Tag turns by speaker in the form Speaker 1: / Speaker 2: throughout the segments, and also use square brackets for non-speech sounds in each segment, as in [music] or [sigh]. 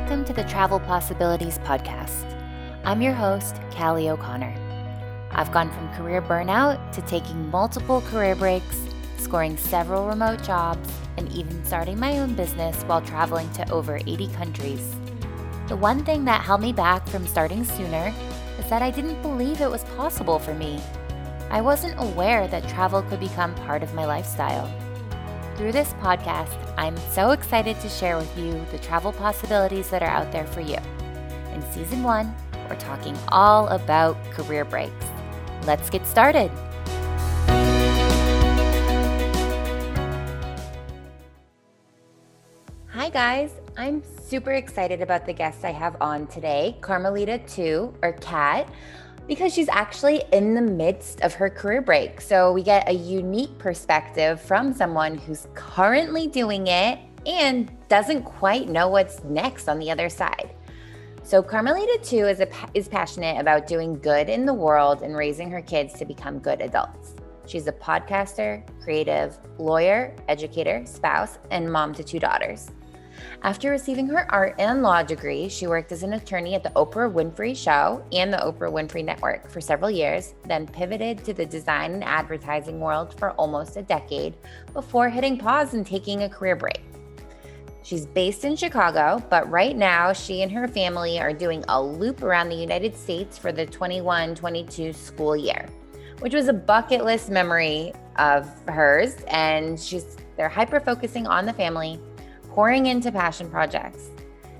Speaker 1: Welcome to the Travel Possibilities Podcast. I'm your host, Callie O'Connor. I've gone from career burnout to taking multiple career breaks, scoring several remote jobs, and even starting my own business while traveling to over 80 countries. The one thing that held me back from starting sooner is that I didn't believe it was possible for me. I wasn't aware that travel could become part of my lifestyle. Through this podcast, I'm so excited to share with you the travel possibilities that are out there for you. In season one, we're talking all about career breaks. Let's get started. Hi, guys. I'm super excited about the guest I have on today, Carmelita Tiu, or Kat because she's actually in the midst of her career break. So we get a unique perspective from someone who's currently doing it and doesn't quite know what's next on the other side. So Carmelita Tiu is a, is passionate about doing good in the world and raising her kids to become good adults. She's a podcaster, creative, lawyer, educator, spouse, and mom to two daughters. After receiving her art and law degree, she worked as an attorney at the Oprah Winfrey Show and the Oprah Winfrey Network for several years, then pivoted to the design and advertising world for almost a decade before hitting pause and taking a career break. She's based in Chicago, but right now she and her family are doing a loop around the United States for the 21 22 school year, which was a bucket list memory of hers. And she's they're hyper focusing on the family pouring into passion projects.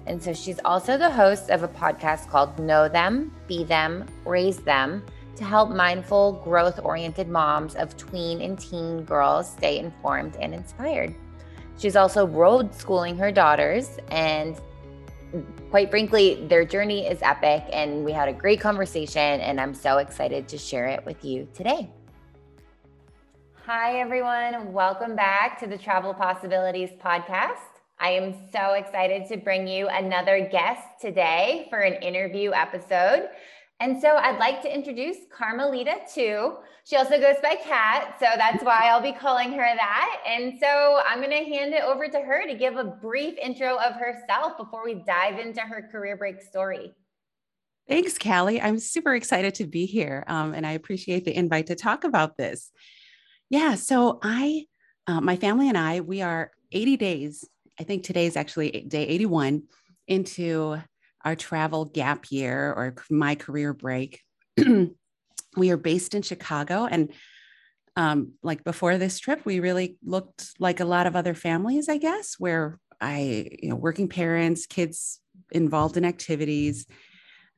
Speaker 1: And so she's also the host of a podcast called Know Them, Be Them, Raise Them to help mindful, growth oriented moms of tween and teen girls stay informed and inspired. She's also road schooling her daughters, and quite frankly, their journey is epic. And we had a great conversation, and I'm so excited to share it with you today. Hi, everyone. Welcome back to the Travel Possibilities Podcast. I am so excited to bring you another guest today for an interview episode. And so I'd like to introduce Carmelita Tiu. She also goes by Kat, so that's why I'll be calling her that. And so I'm going to hand it over to her to give a brief intro of herself before we dive into her career break story.
Speaker 2: Thanks, Callie. I'm super excited to be here, um, and I appreciate the invite to talk about this. Yeah, so I, uh, my family and I, we are 80 days I think today is actually day 81 into our travel gap year or my career break. [clears throat] we are based in Chicago and um, like before this trip, we really looked like a lot of other families, I guess, where I, you know, working parents, kids involved in activities,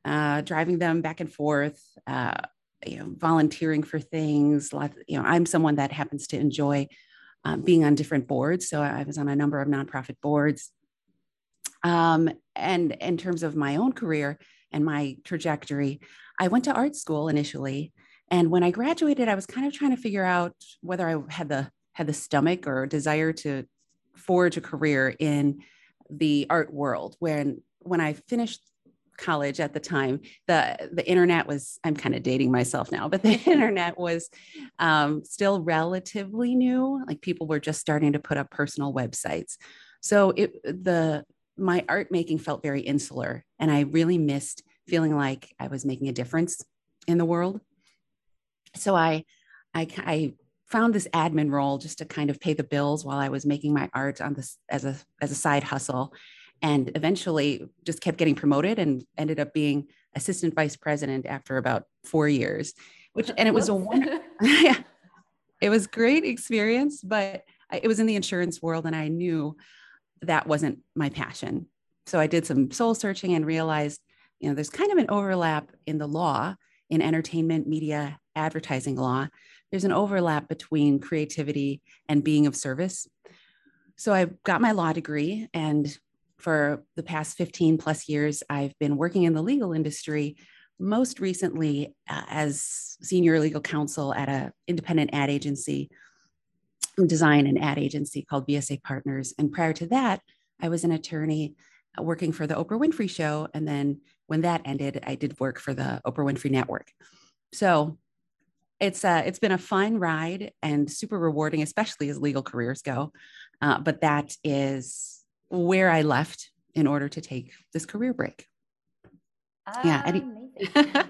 Speaker 2: uh, driving them back and forth, uh, you know, volunteering for things. Lot, you know, I'm someone that happens to enjoy um, being on different boards. So I was on a number of nonprofit boards. Um, and in terms of my own career and my trajectory, I went to art school initially. And when I graduated, I was kind of trying to figure out whether I had the had the stomach or desire to forge a career in the art world. When when I finished college at the time the the internet was i'm kind of dating myself now but the [laughs] internet was um, still relatively new. Like people were just starting to put up personal websites. So it the my art making felt very insular and i really missed feeling like i was making a difference in the world. So i i, I found this admin role just to kind of pay the bills while i was making my art on this as a as a side hustle and eventually just kept getting promoted and ended up being assistant vice president after about four years which and it was a one [laughs] [laughs] yeah it was great experience but it was in the insurance world and i knew that wasn't my passion. So i did some soul searching and realized you know there's kind of an overlap in the law in entertainment media advertising law. There's an overlap between creativity and being of service. So i got my law degree and for the past 15 plus years, I've been working in the legal industry, most recently uh, as senior legal counsel at an independent ad agency, design and ad agency called VSA Partners. And prior to that, I was an attorney uh, working for the Oprah Winfrey Show. And then when that ended, I did work for the Oprah Winfrey Network. So it's uh, it's been a fun ride and super rewarding, especially as legal careers go. Uh, but that is where I left in order to take this career break. yeah.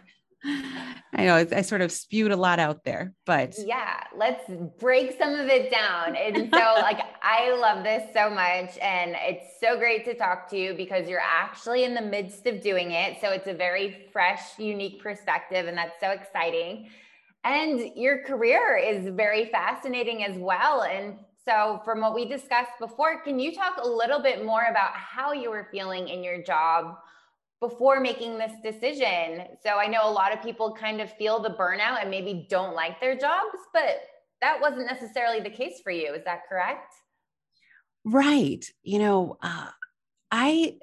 Speaker 2: [laughs] I know I sort of spewed a lot out there, but
Speaker 1: yeah, let's break some of it down. And so, like, [laughs] I love this so much, and it's so great to talk to you because you're actually in the midst of doing it. So, it's a very fresh, unique perspective, and that's so exciting. And your career is very fascinating as well. And so, from what we discussed before, can you talk a little bit more about how you were feeling in your job? before making this decision. So I know a lot of people kind of feel the burnout and maybe don't like their jobs, but that wasn't necessarily the case for you. Is that correct?
Speaker 2: Right. You know, uh, I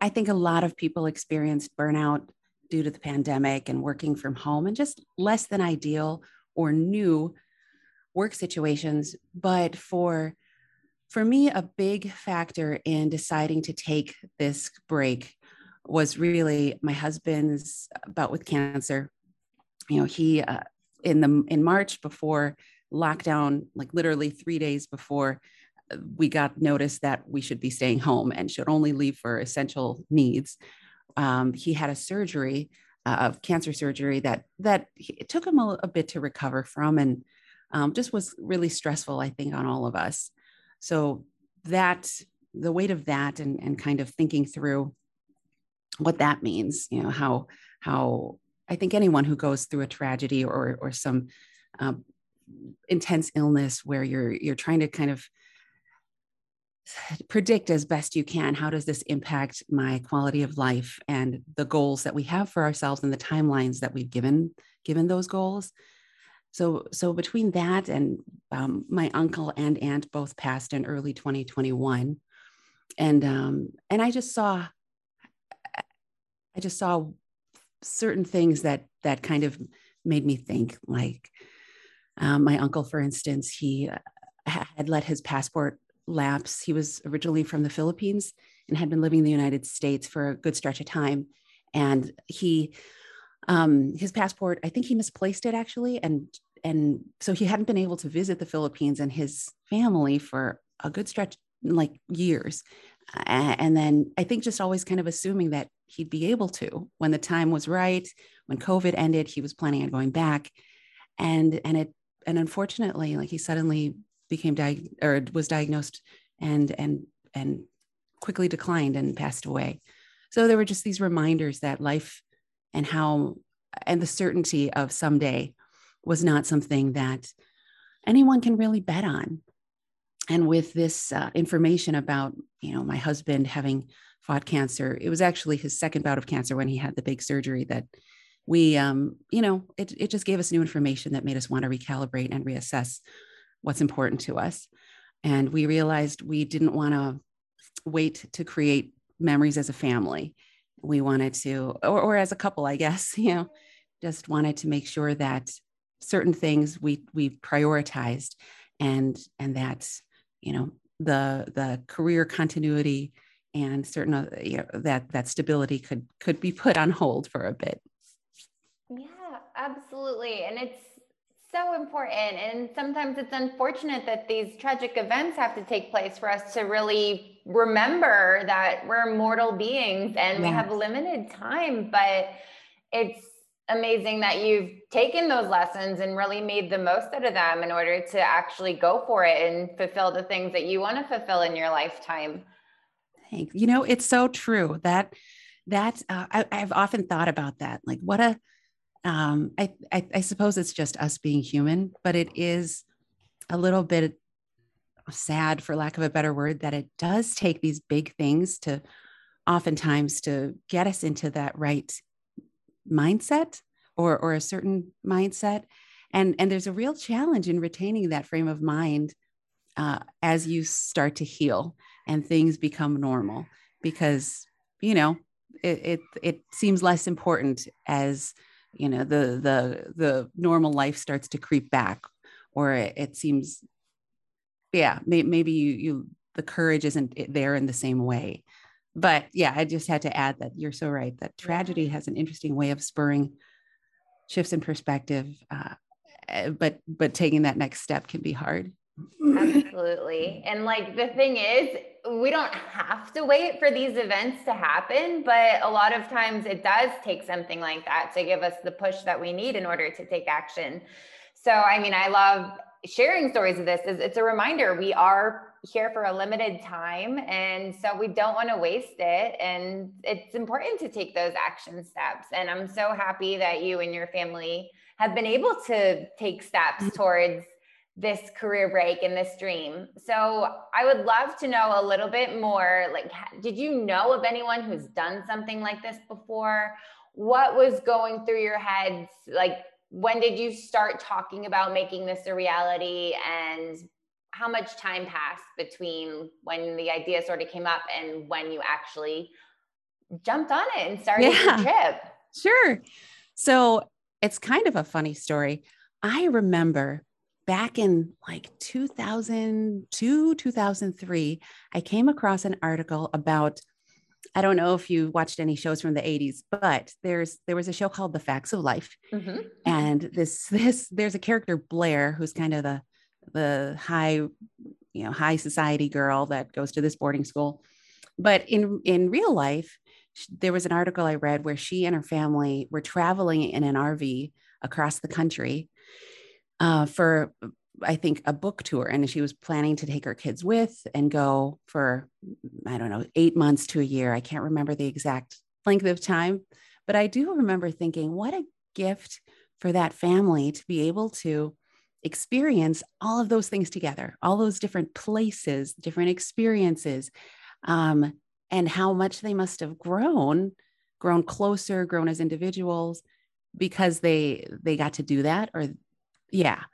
Speaker 2: I think a lot of people experienced burnout due to the pandemic and working from home and just less than ideal or new work situations. But for for me, a big factor in deciding to take this break was really my husband's bout with cancer. You know, he uh, in the in March before lockdown, like literally three days before uh, we got notice that we should be staying home and should only leave for essential needs. Um, he had a surgery uh, of cancer surgery that that it took him a, a bit to recover from, and um, just was really stressful, I think, on all of us. So that the weight of that and and kind of thinking through what that means you know how how i think anyone who goes through a tragedy or or some um, intense illness where you're you're trying to kind of predict as best you can how does this impact my quality of life and the goals that we have for ourselves and the timelines that we've given given those goals so so between that and um, my uncle and aunt both passed in early 2021 and um, and i just saw I just saw certain things that that kind of made me think like um, my uncle for instance he uh, had let his passport lapse. He was originally from the philippines and had been living in the united states for a good stretch of time. And he um, his passport i think he misplaced it actually and and so he hadn't been able to visit the philippines and his family for a good stretch like years and then I think just always kind of assuming that he'd be able to when the time was right. When COVID ended, he was planning on going back, and and it and unfortunately, like he suddenly became diagnosed or was diagnosed and and and quickly declined and passed away. So there were just these reminders that life and how and the certainty of someday was not something that anyone can really bet on. And with this uh, information about you know my husband having fought cancer it was actually his second bout of cancer when he had the big surgery that we um, you know it, it just gave us new information that made us want to recalibrate and reassess what's important to us. And we realized we didn't want to wait to create memories as a family we wanted to or, or as a couple i guess [laughs] you know just wanted to make sure that certain things we we prioritized and and that you know the the career continuity and certain uh, you know, that that stability could could be put on hold for a bit.
Speaker 1: Yeah absolutely. And it's so important. And sometimes it's unfortunate that these tragic events have to take place for us to really remember that we're mortal beings and we have limited time but it's amazing that you've taken those lessons and really made the most out of them in order to actually go for it and fulfill the things that you want to fulfill in your lifetime.
Speaker 2: Thanks. You know, it's so true that that uh, I, I've often thought about that. Like, what a um, I, I, I suppose it's just us being human, but it is a little bit sad, for lack of a better word, that it does take these big things to oftentimes to get us into that right mindset or or a certain mindset. And and there's a real challenge in retaining that frame of mind uh, as you start to heal and things become normal because you know it, it it seems less important as you know the the the normal life starts to creep back or it, it seems yeah may, maybe you you the courage isn't there in the same way but yeah, I just had to add that you're so right that tragedy has an interesting way of spurring shifts in perspective. Uh, eh, but but taking that next step can be hard.
Speaker 1: Absolutely. And like the thing is, we don't have to wait for these events to happen, but a lot of times it does take something like that to give us the push that we need in order to take action. So, I mean, I love sharing stories of this. Is it's a reminder we are here for a limited time. And so we don't want to waste it. And it's important to take those action steps. And I'm so happy that you and your family have been able to take steps mm-hmm. towards this career break and this dream. So I would love to know a little bit more like did you know of anyone who's done something like this before? What was going through your heads like when did you start talking about making this a reality and how much time passed between when the idea sort of came up and when you actually jumped on it and started yeah, the trip?
Speaker 2: Sure. So it's kind of a funny story. I remember back in like 2002, 2003, I came across an article about I don't know if you watched any shows from the 80s, but there's there was a show called The Facts of Life. Mm-hmm. And this [laughs] this there's a character Blair who's kind of the the high you know high society girl that goes to this boarding school. But in in real life, there was an article I read where she and her family were traveling in an RV across the country uh, for I think a book tour and she was planning to take her kids with and go for I don't know 8 months to a year. I can't remember the exact length of time but I do remember thinking what a gift for that family to be able to experience all of those things together all those different places different experiences um, and how much they must have grown grown closer grown as individuals because they they got to do that or yeah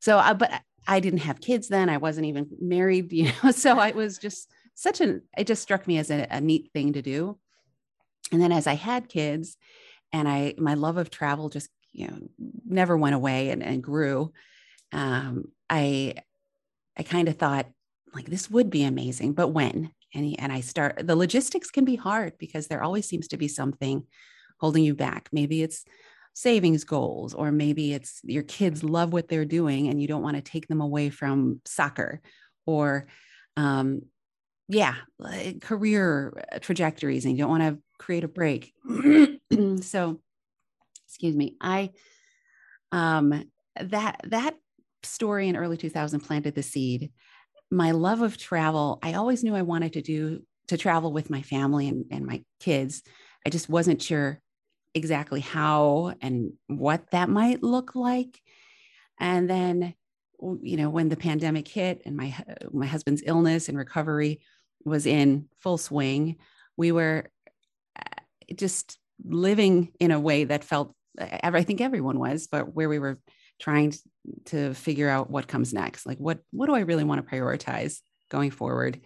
Speaker 2: so, uh, but I didn't have kids then. I wasn't even married, [laughs] you know. So I was just such an. It just struck me as a, a neat thing to do. And then as I had kids, and I my love of travel just you know never went away and, and grew. Um, I I kind of thought like this would be amazing, but when? And he, and I start the logistics can be hard because there always seems to be something holding you back. Maybe it's savings goals, or maybe it's your kids love what they're doing and you don't want to take them away from soccer, or um, yeah, career uh, trajectories, and you don't want to create a break. [clears throat] so, excuse me, I um, that that story in early 2000 planted the seed. My love of travel, I always knew I wanted to do to travel with my family and, and my kids. I just wasn't sure exactly how and what that might look like. And then, you know, when the pandemic hit and my my husband's illness and recovery was in full swing, we were uh, just living in a way that felt I think everyone was, but where we were trying to figure out what comes next. Like what what do I really want to prioritize going forward?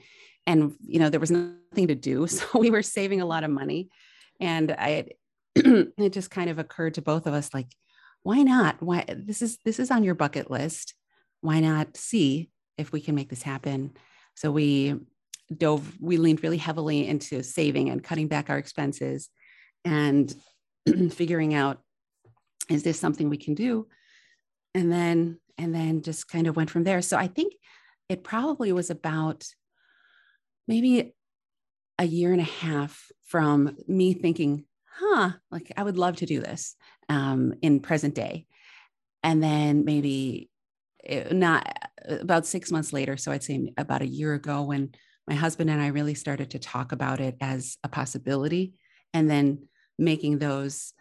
Speaker 2: And you know, there was nothing to do, [laughs] so we were saving a lot of money. And I [clears throat] it just kind of occurred to both of us like why not? Why this is this is on your bucket list. Why not see if we can make this happen? So we dove we leaned really heavily into saving and cutting back our expenses and [clears throat] figuring out is this something we can do? And then and then just kind of went from there. So i think it probably was about maybe a year and a half from me thinking huh, like I would love to do this um, in present day. And then maybe eh, not uh, about six months later, so I'd say about a year ago, when my husband and I really started to talk about it as a possibility, and then making those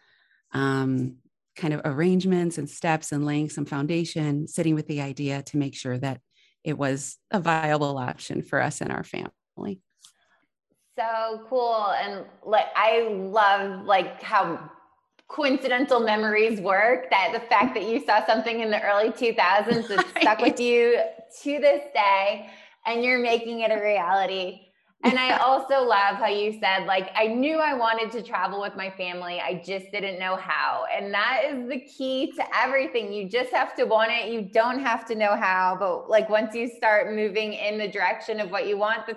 Speaker 2: um, kind of arrangements and steps and laying some foundation, sitting with the idea to make sure that it was a viable option for us and our family
Speaker 1: so cool and like i love like how coincidental memories work that the fact that you saw something in the early 2000s that [laughs] stuck with you to this day and you're making it a reality [laughs] and I also love how you said, like, I knew I wanted to travel with my family. I just didn't know how. And that is the key to everything. You just have to want it. You don't have to know how. But like, once you start moving in the direction of what you want, the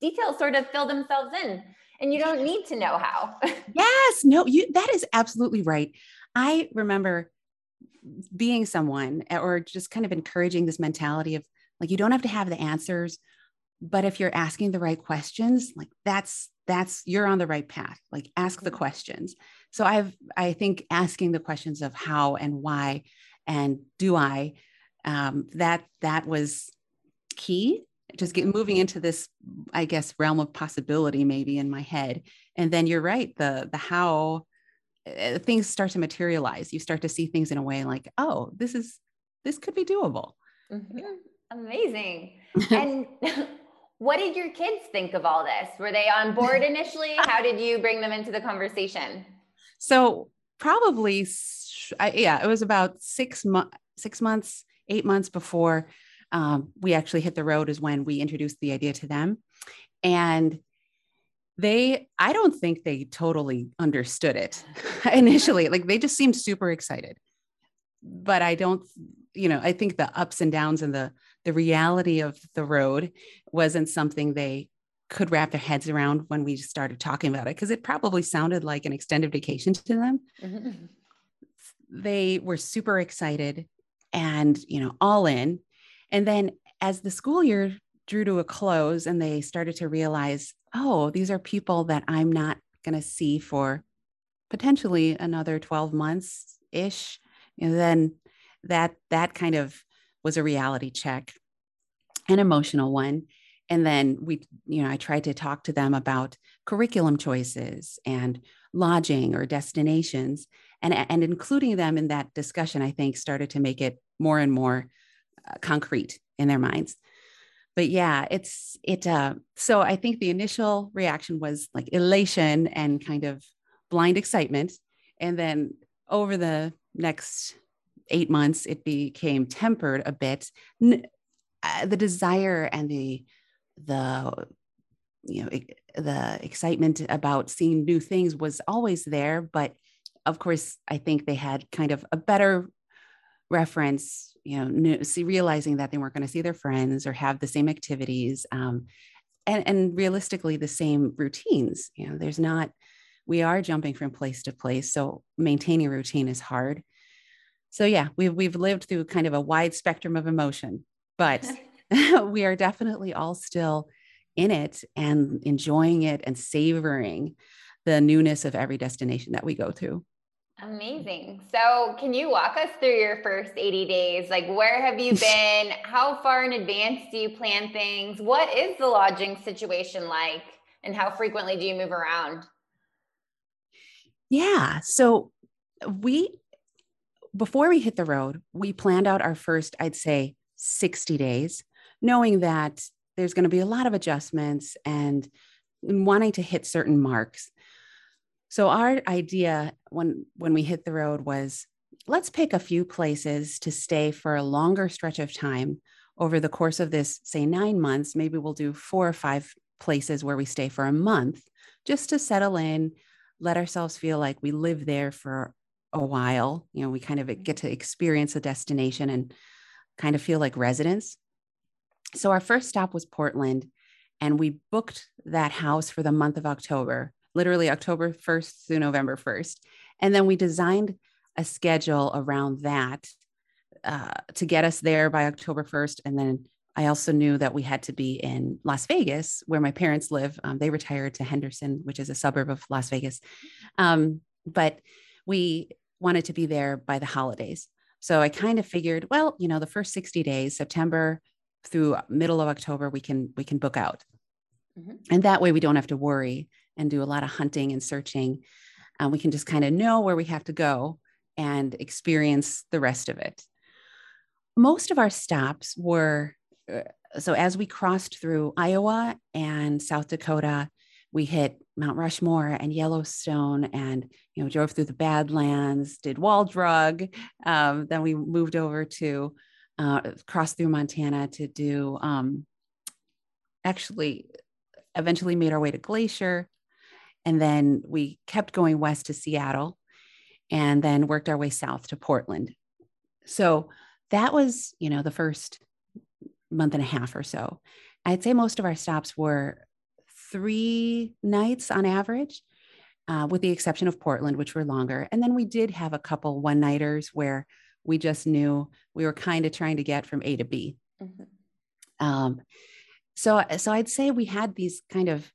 Speaker 1: details sort of fill themselves in and you don't need to know how. [laughs]
Speaker 2: yes, no, you that is absolutely right. I remember being someone or just kind of encouraging this mentality of Like you don't have to have the answers, but if you're asking the right questions, like that's that's you're on the right path. Like ask the mm-hmm. questions. So I've I think asking the questions of how and why and do I um, that that was key just get moving into this i guess realm of possibility maybe in my head. And then you're right the the how uh, things start to materialize. You start to see things in a way like oh this is this could be doable.
Speaker 1: Mm-hmm. amazing. [laughs] And [laughs] what did your kids think of all this? Were they on board [laughs] initially? How did you bring them into the conversation?
Speaker 2: So probably yeah it was about six months six months eight months before um, we actually hit the road is when we introduced the idea to them. And they i don't think they totally understood it [laughs] initially like they just seemed super excited. But i don't you know i think the ups and downs and the the reality of the road wasn't something they could wrap their heads around when we started talking about it because it probably sounded like an extended vacation to them. Mm-hmm. they were super excited and you know all in and then as the school year drew to a close and they started to realize oh these are people that i'm not going to see for potentially another 12 months ish and then that that kind of was a reality check an emotional one. And then we you know i tried to talk to them about curriculum choices and lodging or destinations and and including them in that discussion i think started to make it more and more concrete in their minds. But yeah it's it uh so i think the initial reaction was like elation and kind of blind excitement. And then over the next eight months it became tempered a bit. Uh, the desire and the the you know the excitement about seeing new things was always there. But of course i think they had kind of a better reference you know knew, see realizing that they weren't going to see their friends or have the same activities um, and, and realistically the same routines you know there's not we are jumping from place to place so maintaining routine is hard. So yeah we've, we've lived through kind of a wide spectrum of emotion but [laughs] [laughs] we are definitely all still in it and enjoying it and savoring the newness of every destination that we go to
Speaker 1: Amazing. So, can you walk us through your first 80 days? Like, where have you [laughs] been? How far in advance do you plan things? What is the lodging situation like? And how frequently do you move around?
Speaker 2: Yeah. So, we, before we hit the road, we planned out our first, I'd say, 60 days, knowing that there's going to be a lot of adjustments and wanting to hit certain marks. So our idea when when we hit the road was let's pick a few places to stay for a longer stretch of time over the course of this say 9 months. Maybe we'll do 4 or 5 places where we stay for a month just to settle in let ourselves feel like we live there for a while. You know we kind of get to experience a destination and kind of feel like residents. So our first stop was Portland and we booked that house for the month of October literally October 1st through November 1st. And then we designed a schedule around that uh, to get us there by October 1st. And then I also knew that we had to be in Las Vegas, where my parents live. Um, they retired to Henderson, which is a suburb of Las Vegas. Um, but we wanted to be there by the holidays. So I kind of figured, well, you know, the first 60 days, September through middle of October, we can we can book out. Mm-hmm. And that way we don't have to worry and do a lot of hunting and searching. Um, we can just kind of know where we have to go and experience the rest of it. Most of our stops were uh, so as we crossed through Iowa and South Dakota, we hit Mount Rushmore and Yellowstone and you know drove through the Badlands, did Wall Drug. Um, then we moved over to uh, cross through Montana to do um, actually eventually made our way to Glacier and then we kept going west to Seattle and then worked our way south to Portland. So that was, you know, the first month and a half or so. I'd say most of our stops were three nights on average, uh, with the exception of Portland, which were longer. And then we did have a couple one nighters where we just knew we were kind of trying to get from A to B. Mm-hmm. Um, so, so I'd say we had these kind of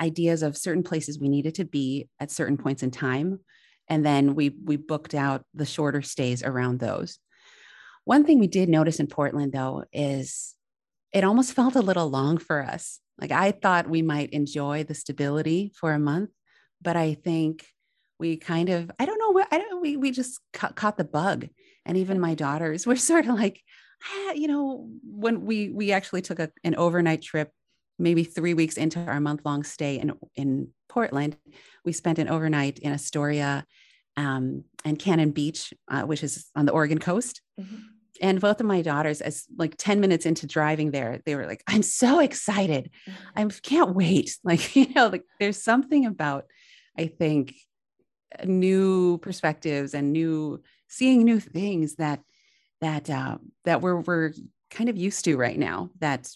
Speaker 2: ideas of certain places we needed to be at certain points in time, and then we we booked out the shorter stays around those. One thing we did notice in Portland, though, is it almost felt a little long for us. Like I thought we might enjoy the stability for a month, but I think we kind of I don't know I don't we we just ca- caught the bug, and even my daughters [laughs] were sort of like, ah, you know, when we we actually took a, an overnight trip, maybe three weeks into our month long stay in in Portland, we spent an overnight in Astoria um, and Cannon Beach, uh, which is on the Oregon coast. Mm-hmm. And both of my daughters as like 10 minutes into driving there they were like i'm so excited. I can't wait. [laughs] Like you know like there's something about i think new perspectives and new seeing new things that that uh, that we're we're kind of used to right now that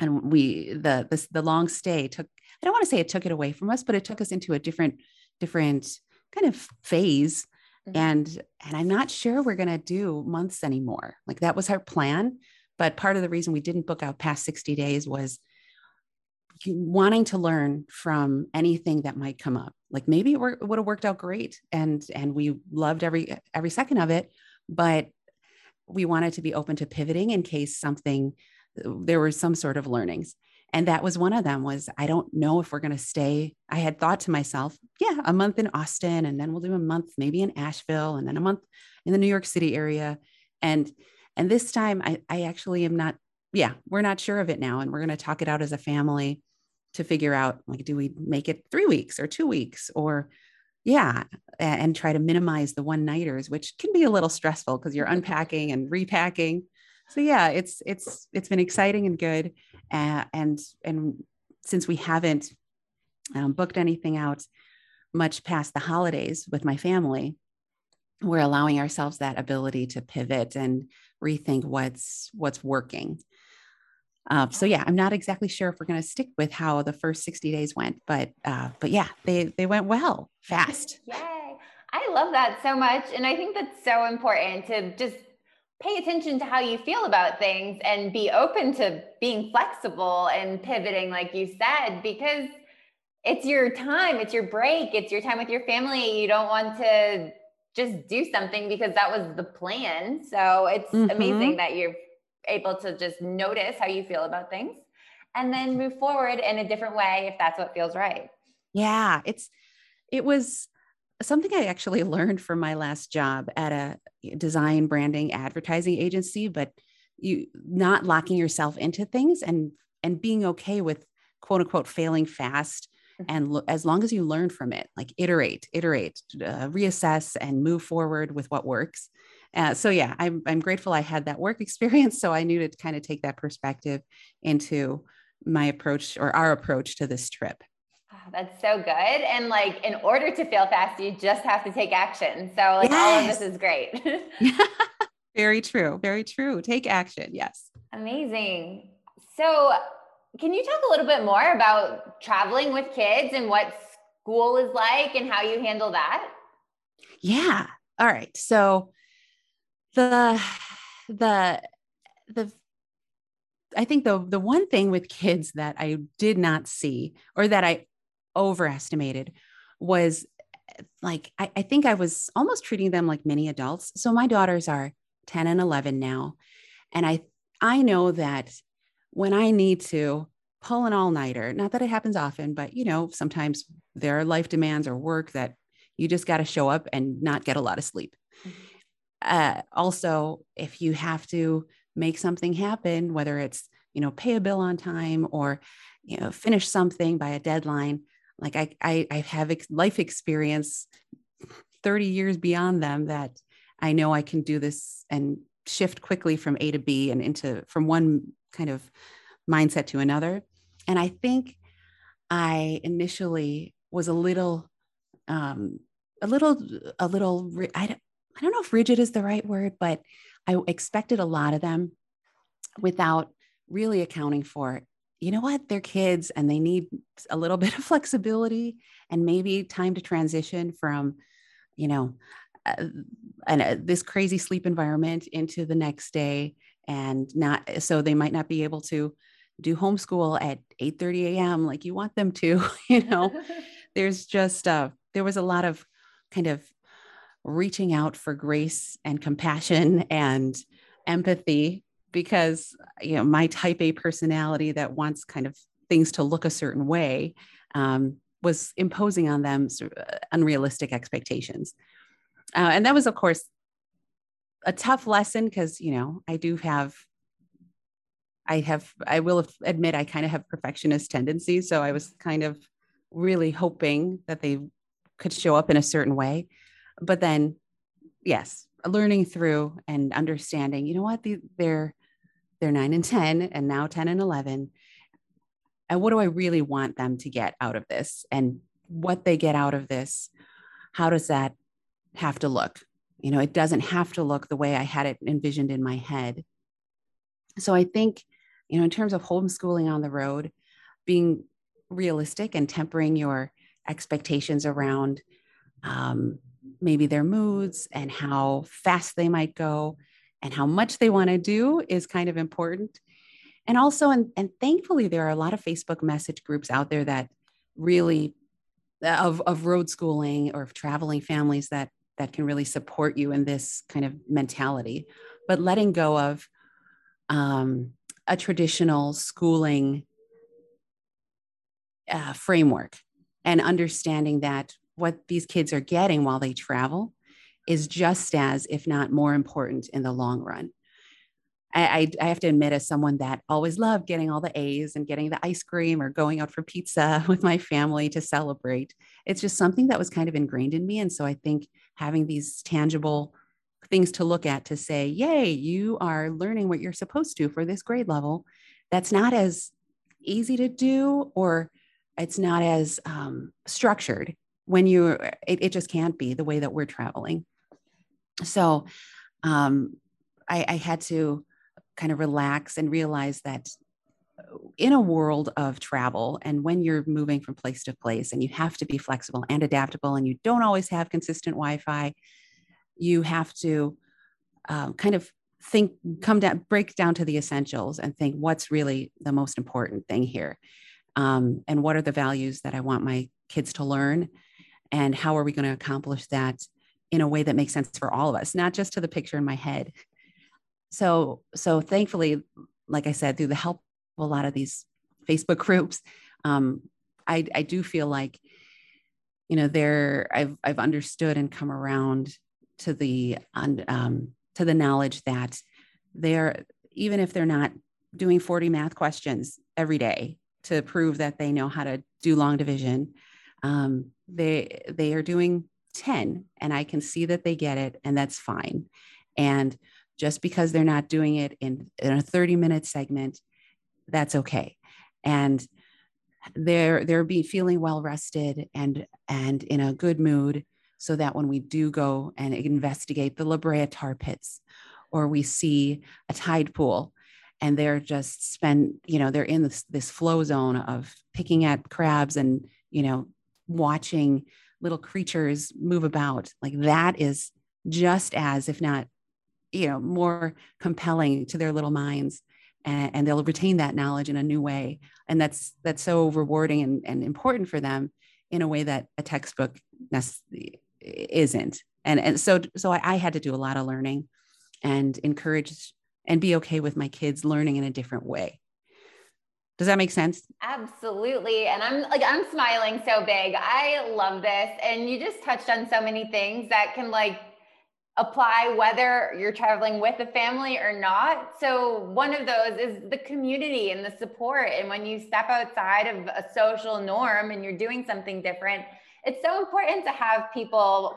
Speaker 2: and we the this the long stay took i don't want to say it took it away from us but it took us into a different different kind of phase Mm-hmm. And and I'm not sure we're going to do months anymore. Like that was our plan, but part of the reason we didn't book out past 60 days was wanting to learn from anything that might come up. Like maybe it would have worked out great and and we loved every every second of it, but we wanted to be open to pivoting in case something there were some sort of learnings. And that was one of them was i don't know if we're going to stay. I had thought to myself yeah a month in austin and then we'll do a month maybe in asheville and then a month in the new york city area. And and this time i i actually am not yeah we're not sure of it now and we're going to talk it out as a family to figure out like do we make it three weeks or two weeks or yeah and try to minimize the one nighters which can be a little stressful because you're mm-hmm. unpacking and repacking so yeah it's it's it's been exciting and good uh, and and since we haven't um, booked anything out much past the holidays with my family we're allowing ourselves that ability to pivot and rethink what's what's working. Uh, so yeah i'm not exactly sure if we're going to stick with how the first 60 days went but uh, but yeah they they went well fast.
Speaker 1: Yay. I love that so much and i think that's so important to just pay attention to how you feel about things and be open to being flexible and pivoting like you said because it's your time it's your break it's your time with your family. You don't want to just do something because that was the plan. So it's mm-hmm. amazing that you're able to just notice how you feel about things and then move forward in a different way if that's what feels right.
Speaker 2: Yeah it's it was something I actually [laughs] learned from my last job at a design branding advertising agency, but you not locking yourself into things and and being okay with quote unquote failing fast mm-hmm. and lo- as long as you learn from it like iterate iterate uh, reassess and move forward with what works uh, so yeah I'm, I'm grateful i had that work [laughs] experience so i knew to kind of take that perspective into my approach or our approach to this trip
Speaker 1: that's so good. And like, in order to fail fast, you just have to take action. So, like, yes. all of this is great. [laughs]
Speaker 2: very true. Very true. Take action. Yes.
Speaker 1: Amazing. So, can you talk a little bit more about traveling with kids and what school is like and how you handle that?
Speaker 2: Yeah. All right. So, the, the, the I think the the one thing with kids that I did not see or that I overestimated was like I, I, think I was almost treating them like mini adults. So my daughters are 10 and 11 now. And I I know that when I need to pull an all-nighter, not that it happens often, but you know, sometimes there are life demands or work that you just got to show up and not get a lot of sleep. Mm-hmm. Uh, also, if you have to make something happen, whether it's you know pay a bill on time or you know finish something by a deadline, like I, I, I have life experience 30 years beyond them that I know I can do this and shift quickly from A to B and into from one kind of mindset to another. And I think I initially was a little, um, a little, a little, I don't, I don't know if rigid is the right word, but I expected a lot of them without really accounting for you know what? They're kids and they need a little [laughs] bit of flexibility and maybe time to transition from you know uh, and uh, this crazy sleep environment into the next day and not so they might not be able to do homeschool at 8 30 a.m like you want them to [laughs] you know? [laughs] There's just uh there was a lot of kind of reaching out for grace and compassion and empathy because you know my type a personality that wants kind of things to look a certain way um, was imposing on them uh, unrealistic expectations. Uh, and that was of course a tough lesson because you know i do have i have i will admit i kind of have perfectionist tendencies so i was kind of really hoping that they could show up in a certain way. But then yes learning through and understanding you know what the, they're they're 9 and 10 and now 10 and 11 and what do i really want them to get out of this? And what they get out of this how does that have to look? You know it doesn't have to look the way i had it envisioned in my head. So i think you know in terms of homeschooling on the road being realistic and tempering your expectations around um, maybe their moods and how fast they might go and how much they want to do is kind of important. And also and, and thankfully there are a lot of facebook message groups out there that really of, of road schooling or of traveling families that that can really support you in this kind of mentality. But letting go of um, a traditional schooling uh, framework and understanding that what these kids are getting while they travel is just as, if not more important in the long run. I, I, have to admit, as someone that always loved getting all the A's and getting the ice cream or going out for pizza [laughs] with my family to celebrate, it's just something that was kind of ingrained in me. And so I think having these tangible things to look at to say, yay, you are learning what you're supposed to for this grade level, that's not as easy to do or it's not as um, structured when you it, it just can't be the way that we're traveling so um, I, I had to kind of relax and realize that in a world of travel and when you're moving from place to place and you have to be flexible and adaptable and you don't always have consistent wi-fi you have to um, kind of think come down break down to the essentials and think what's really the most important thing here um, and what are the values that i want my kids to learn and how are we going to accomplish that in a way that makes sense for all of us not just to the picture in my head. So so thankfully like i said through the help of a lot of these facebook groups um, I, I do feel like you know there i've i've understood and come around to the um, to the knowledge that they're even if they're not doing 40 math questions every day to prove that they know how to do long division um, they they are doing 10 and i can see that they get it and that's fine. And just because they're not doing it in, in a 30 minute segment that's okay. And they're they're be feeling well rested and and in a good mood so that when we do go and investigate the La Brea tar pits or we see a tide pool and they're just spend you know they're in this this flow zone of picking at crabs and you know watching little creatures move about like that is just as if not you know more compelling to their little minds and, and, they'll retain that knowledge in a new way. And that's that's so rewarding and, and important for them in a way that a textbook isn't. And and so so I, I had to do a lot of learning and encourage and be okay with my kids learning in a different way does that make sense?
Speaker 1: Absolutely. And I'm like, I'm smiling so big. I love this. And you just touched on so many things that can like apply whether you're traveling with a family or not. So, one of those is the community and the support. And when you step outside of a social norm and you're doing something different, it's so important to have people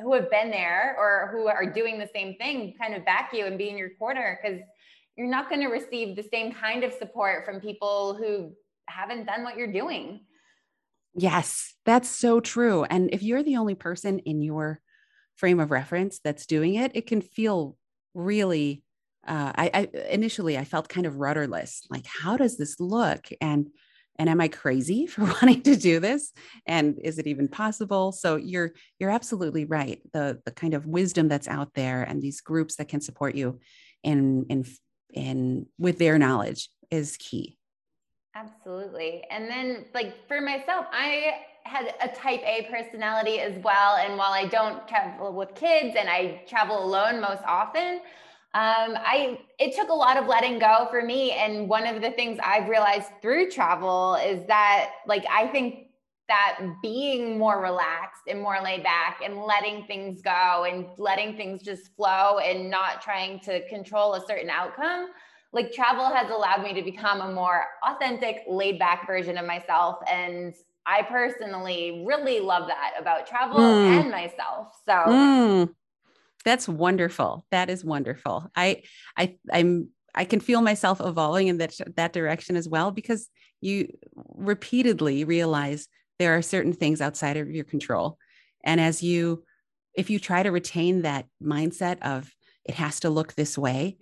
Speaker 1: who have been there or who are doing the same thing kind of back you and be in your corner because you're not going to receive the same kind of support from people who haven't done what you're doing.
Speaker 2: Yes, that's so true. And if you're the only person in your frame of reference that's doing it, it can feel really. Uh, I, I initially I felt kind of rudderless. Like, how does this look? And and am I crazy [laughs] for wanting to do this? And is it even possible? So you're you're absolutely right. The the kind of wisdom that's out there and these groups that can support you in in in with their knowledge is key.
Speaker 1: Absolutely. And then like for myself, I had a type A personality as well. And while I don't travel with kids and I travel alone most often, um, I it took a lot of letting go for me. And one of the things I've realized through travel is that like I think that being more relaxed and more laid back and letting things go and letting things just flow and not trying to control a certain outcome like travel has allowed me to become a more authentic laid back version of myself and i personally really love that about travel mm. and myself so mm.
Speaker 2: that's wonderful that is wonderful i i i'm I can feel myself evolving in that that direction as well because you repeatedly realize there are certain things outside of your control. And as you, if you try to retain that mindset of it has to look this way,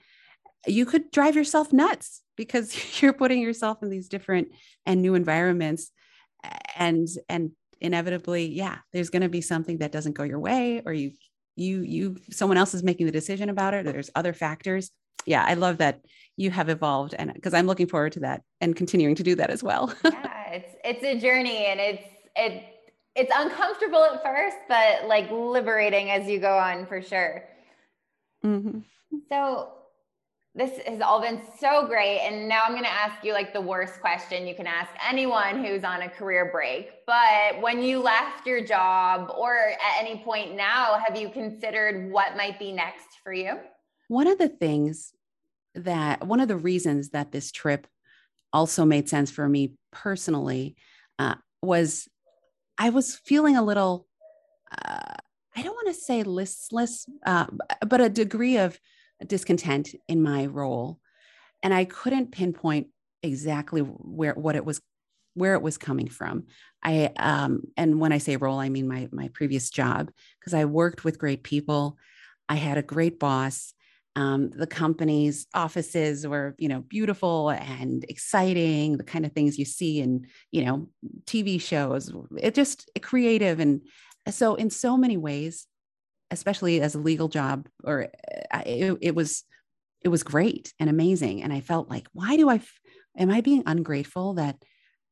Speaker 2: you could drive yourself nuts because [laughs] you're putting yourself in these different and new environments. And and inevitably yeah there's going to be something that doesn't go your way or you you you someone else is making the decision about it there's other factors. Yeah i love that you have evolved and because i'm looking forward to that and continuing to do that as well. [laughs]
Speaker 1: Yeah it's it's a journey and it's it it's uncomfortable at first but like liberating as you go on for sure mm-hmm. so this has all been so great and now i'm going to ask you like the worst question you can ask anyone who's on a career break but when you left your job or at any point now have you considered what might be next for you
Speaker 2: one of the things that one of the reasons that this trip also made sense for me personally uh, was I was feeling a little, uh, I don't want to say listless, uh, but a degree of discontent in my role. And I couldn't pinpoint exactly where what it was where it was coming from. I um, and when I say role, I mean my my previous job because I worked with great people. I had a great boss. Um, the company's offices were, you know, beautiful and exciting, the kind of things you see in, you know, TV shows. It just creative. And so, in so many ways, especially as a legal job, or uh, it, it was, it was great and amazing. And I felt like, why do I, am I being ungrateful that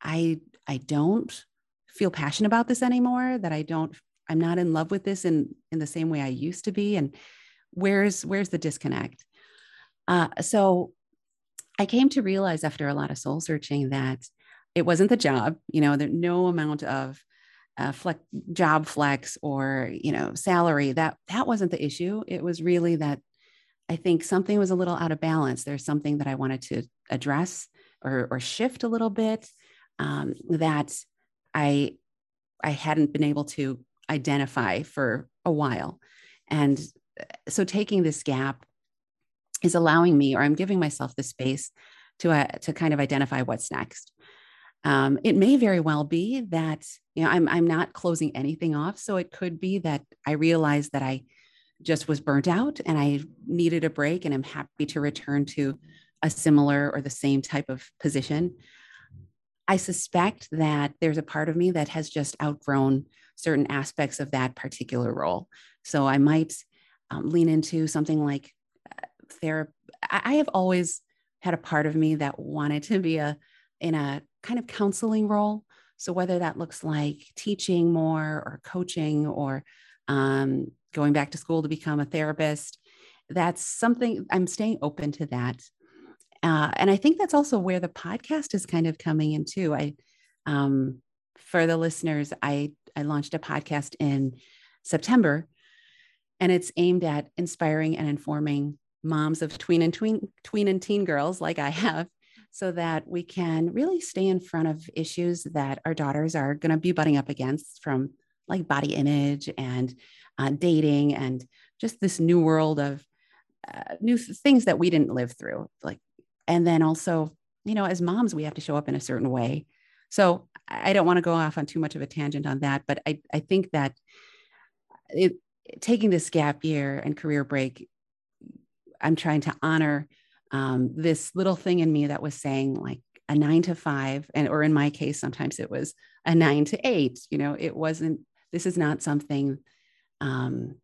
Speaker 2: I, I don't feel passionate about this anymore? That I don't, I'm not in love with this in in the same way I used to be, and where's where's the disconnect? Uh, so i came to realize after a lot of soul searching that it wasn't the job you know there no amount of uh, flex, job flex or you know salary that that wasn't the issue. It was really that i think something was a little out of balance. There's something that i wanted to address or, or shift a little bit um, that i i hadn't been able to identify for a while. And so taking this gap is allowing me, or I'm giving myself the space to uh, to kind of identify what's next. Um, it may very well be that you know I'm I'm not closing anything off, so it could be that I realize that I just was burnt out and I needed a break, and I'm happy to return to a similar or the same type of position. I suspect that there's a part of me that has just outgrown certain aspects of that particular role. So I might um, lean into something like uh, therapy. I have always had a part of me that wanted to be a in a kind of counseling role. So whether that looks like teaching more or coaching or um, going back to school to become a therapist, that's something I'm staying open to that. Uh, and I think that's also where the podcast is kind of coming into. I, um, for the listeners, I I launched a podcast in September and it's aimed at inspiring and informing moms of tween and tween, tween and teen girls like I have so that we can really stay in front of issues that our daughters are going to be butting up against from like body image and uh, dating and just this new world of uh, new things that we didn't live through like and then also you know as moms we have to show up in a certain way. So i don't want to go off on too much of a tangent on that but i, I think that it, taking this gap year and career break, I'm trying to honor um, this little thing in me that was saying like a nine to five, and or in my case, sometimes it was a nine to eight. You know, it wasn't. This is not something um,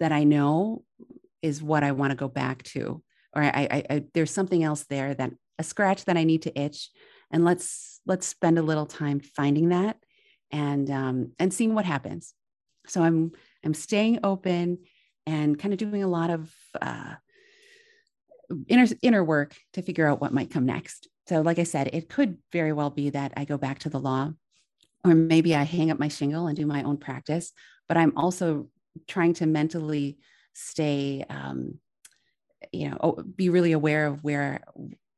Speaker 2: that I know is what I want to go back to, or I, I, I there's something else there that a scratch that I need to itch, and let's let's spend a little time finding that and um, and seeing what happens. So I'm I'm staying open and kind of doing a lot of uh, inner inner work to figure out what might come next. So, like I said, it could very well be that I go back to the law, or maybe I hang up my shingle and do my own practice. But I'm also trying to mentally stay, um, you know, be really aware of where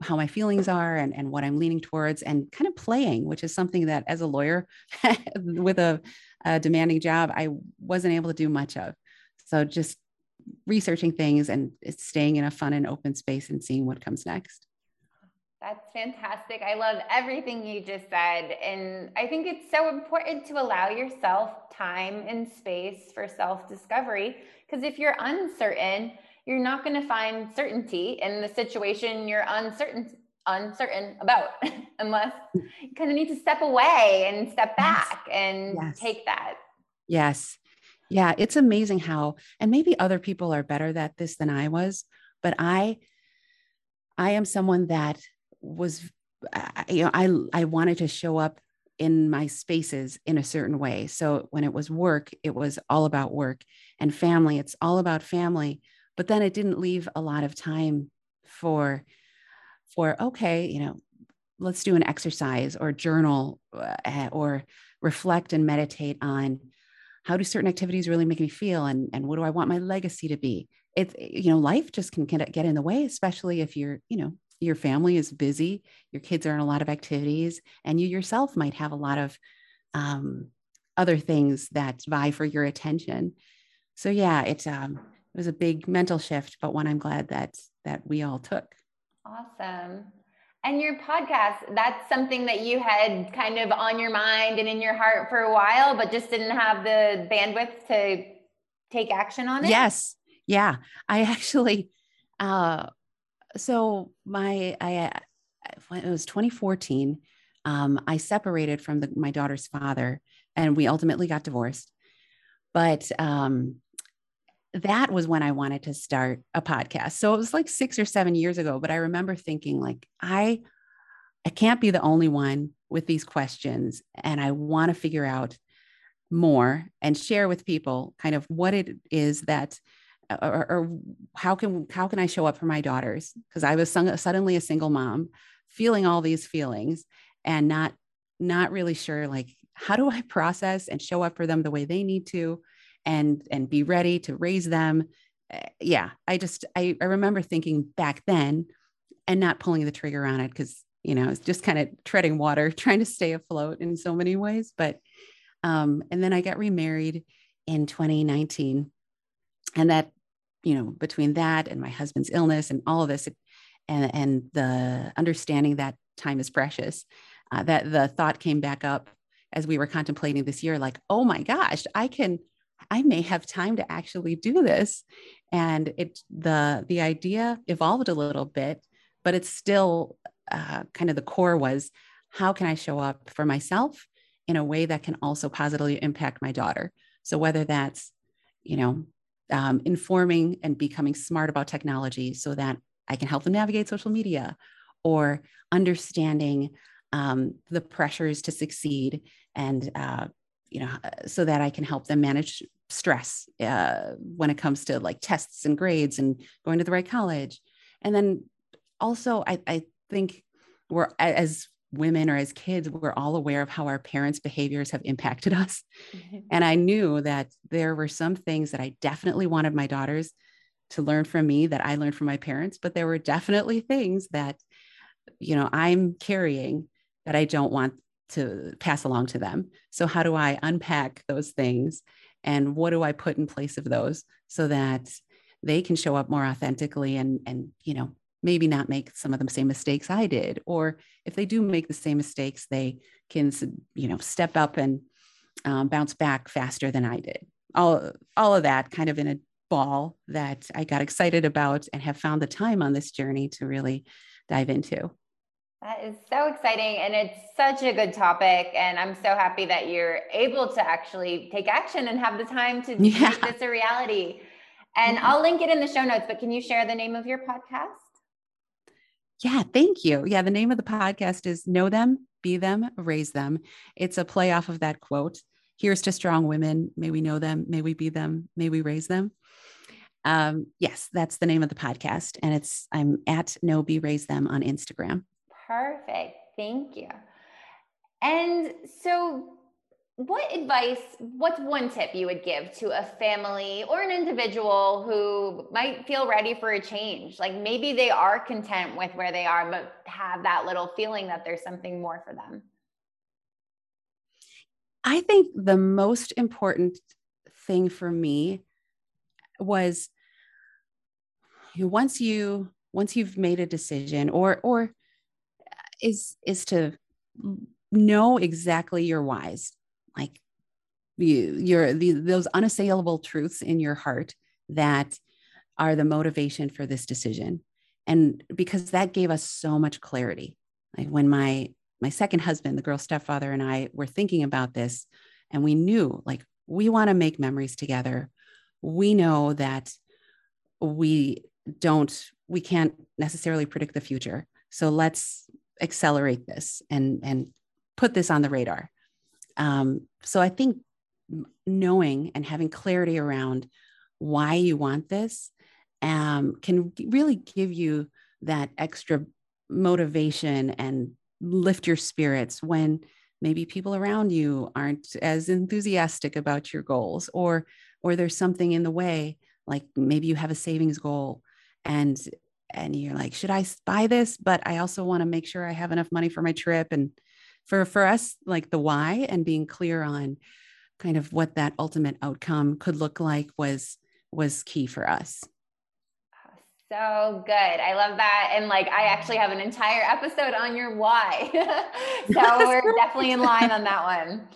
Speaker 2: how my feelings are and, and what I'm leaning towards and kind of playing, which is something that as a lawyer [laughs] with a, a, demanding job, I wasn't able to do much of. So just researching things and staying in a fun and open space and seeing what comes next.
Speaker 1: That's fantastic. I love everything you just said. And I think it's so important to allow yourself time and space for self discovery. Because if you're uncertain, you're not going to find certainty in the situation you're uncertain uncertain about [laughs] unless you kind of need to step away and step back yes. and yes. take that
Speaker 2: yes yeah it's amazing how and maybe other people are better at this than i was but i i am someone that was you know i i wanted to show up in my spaces in a certain way so when it was work it was all about work and family it's all about family but then it didn't leave a lot of time for for okay you know let's do an exercise or journal uh, or reflect and meditate on how do certain activities really make me feel and and what do i want my legacy to be it's you know life just can get in the way especially if you're you know your family is busy your kids are in a lot of activities and you yourself might have a lot of um, other things that vie for your attention so yeah it's um it was a big mental shift, but one I'm glad that that we all took.
Speaker 1: Awesome. And your podcast, that's something that you had kind of on your mind and in your heart for a while, but just didn't have the bandwidth to take action on it?
Speaker 2: Yes. Yeah. I [laughs] actually uh so my I it was 2014 um I separated from the, my daughter's father and we ultimately got divorced. But um that was when I wanted to start a podcast. So it was like 6 or 7 years ago, but I remember thinking like I I can't be the only one with these questions and I want to figure out more and share with people kind of what it is that uh, or, or how can how can I show up for my daughters because I was suddenly a single mom feeling all these feelings and not not really sure like how do I [laughs] process and show up for them the way they need to and and be ready to raise them. Eh, yeah i just i, I remember thinking back then and not pulling the trigger on it because you know it's just kind of treading water [laughs] trying to stay afloat in so many ways but um and then i got remarried in 2019 and that you know between that and my husband's illness and all of this and and the understanding that time is precious uh, that the thought came back up as we were contemplating this year like oh my gosh i can I may have time to actually do this. And it the the idea evolved a little bit, but it's still uh, kind of the core was how can I show up for myself in a way that can also positively impact my daughter. So whether that's you know um, informing and becoming smart about technology so that I can help them navigate social media or understanding um, the pressures to succeed and uh, you know, so that I can help them manage stress uh, when it comes to like tests and grades and going to the right college. And then also, I, I think we're as women or as kids, we're all aware of how our parents' behaviors have impacted [laughs] us. Mm-hmm. And I knew that there were some things that I definitely wanted my daughters to learn from me that I learned from my parents, but there were definitely things that, you know, I'm carrying that I don't want to pass along to them. So, how do I unpack those things? And what do I put in place of those so that they can show up more authentically and, and, you know, maybe not make some of the same mistakes I did. Or if they do make the same mistakes, they can, you know, step up and um, bounce back faster than I did. All, all of that kind of in a ball that I got excited about and have found the time on this journey to really dive into.
Speaker 1: That is so exciting. And it's such a good topic. And I'm so happy that you're able to actually take action and have the time to [laughs] yeah. make this a reality. And. I'll link it in the show notes, but can you share the name of your podcast?
Speaker 2: Yeah, thank you. Yeah, the name of the podcast is Know Them, Be Them, Raise Them. It's a play off of that quote. Here's to strong women. May we know them. May we be them. May we raise them. Um, yes, that's the name of the podcast. And it's, I'm at Know Be Raise Them on Instagram.
Speaker 1: Perfect. Thank you. And so, what advice, what's one tip you would give to a family or an individual who might feel ready for a change? Like maybe they are content with where they are, but have that little feeling that there's something more for them.
Speaker 2: I think the most important thing for me was once you once you've made a decision or or is is to know exactly your whys like you, your the, those unassailable truths in your heart that are the motivation for this decision. And because that gave us so much clarity. Like when my my second husband the girl stepfather and i were thinking about this and we knew like we want to make memories together. We know that we don't we can't necessarily predict the future. So let's accelerate this and and put this on the radar. Um, so I think knowing and having clarity around why you want this um, can really give you that extra motivation and lift your spirits when maybe people around you aren't as enthusiastic about your goals or or there's something in the way like maybe you have a savings goal and and you're like should i buy this but i also want to make sure i have enough money for my trip and for for us like the why and being clear on kind of what that ultimate outcome could look like was was key for us
Speaker 1: so good. I love that. And like, I actually have an entire episode on your why. [laughs] so we're definitely in line on that one.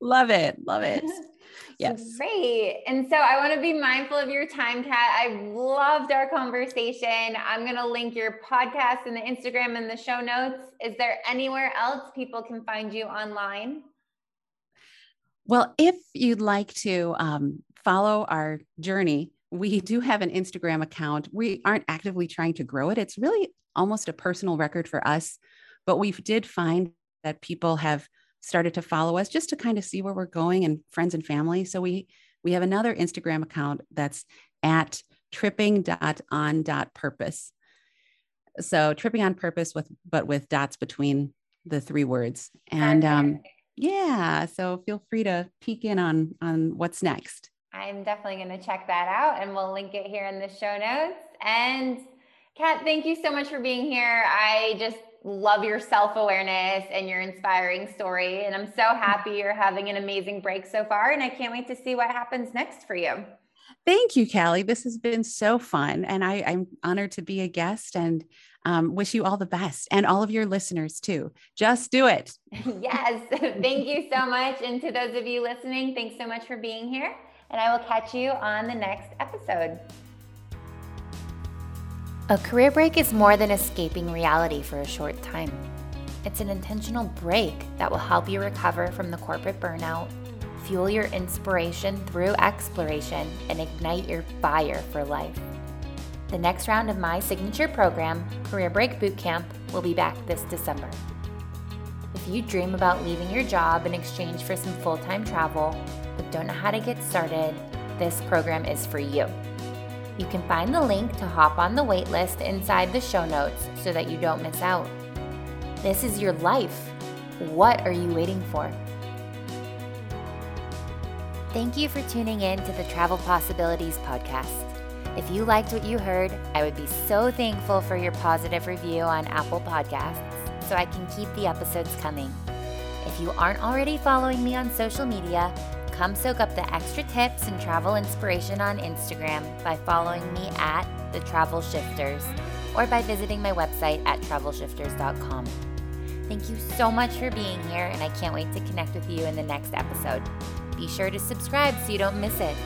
Speaker 2: Love it. Love it. [laughs] Yes.
Speaker 1: Great. And so I want to be mindful of your time, Kat. I loved our conversation. I'm going to link your podcast and the Instagram in the show notes. Is there anywhere else people can find you online?
Speaker 2: Well, if you'd like to um, follow our journey, we do have an Instagram account. We aren't actively trying to grow it. It's really almost a personal record for us, but we did find that people have started to follow us just to kind of see where we're going and friends and family. So we we have another Instagram account that's at tripping.on.purpose. So tripping on purpose with but with dots between the three words. And um yeah, so feel free to peek in on on what's next.
Speaker 1: I'm definitely going to check that out and we'll link it here in the show notes. And Kat, thank you so much for being here. I just love your self awareness and your inspiring story. And I'm so happy you're having an amazing break so far. And I can't wait to see what happens next for you.
Speaker 2: Thank you, Callie. This has been so fun. And I, am honored to be a guest and um, wish you all the best and all of your listeners too. Just do it. [laughs]
Speaker 1: yes. [laughs] Thank you so much. And to those of you listening, thanks so much for being here. And I will catch you on the next episode. A career break is more than escaping reality for a short time. It's an intentional break that will help you recover from the corporate burnout, fuel your inspiration through exploration, and ignite your fire for life. The next round of my signature program, Career Break Bootcamp, will be back this December. If you dream about leaving your job in exchange for some full time travel, but don't know how to get started, this program is for you. You can find the link to hop on the waitlist inside the show notes so that you don't miss out. This is your life. What are you waiting for? Thank you for tuning in to the Travel Possibilities podcast. If you liked what you heard, I would be so thankful for your positive review on Apple Podcasts so I can keep the episodes coming. If you aren't already following me on social media, come soak up the extra tips and travel inspiration on Instagram by following me at The Travel Shifters or by visiting my website at travelshifters.com. Thank you so much for being here, and I can't wait to connect with you in the next episode. Be sure to subscribe so you don't miss it.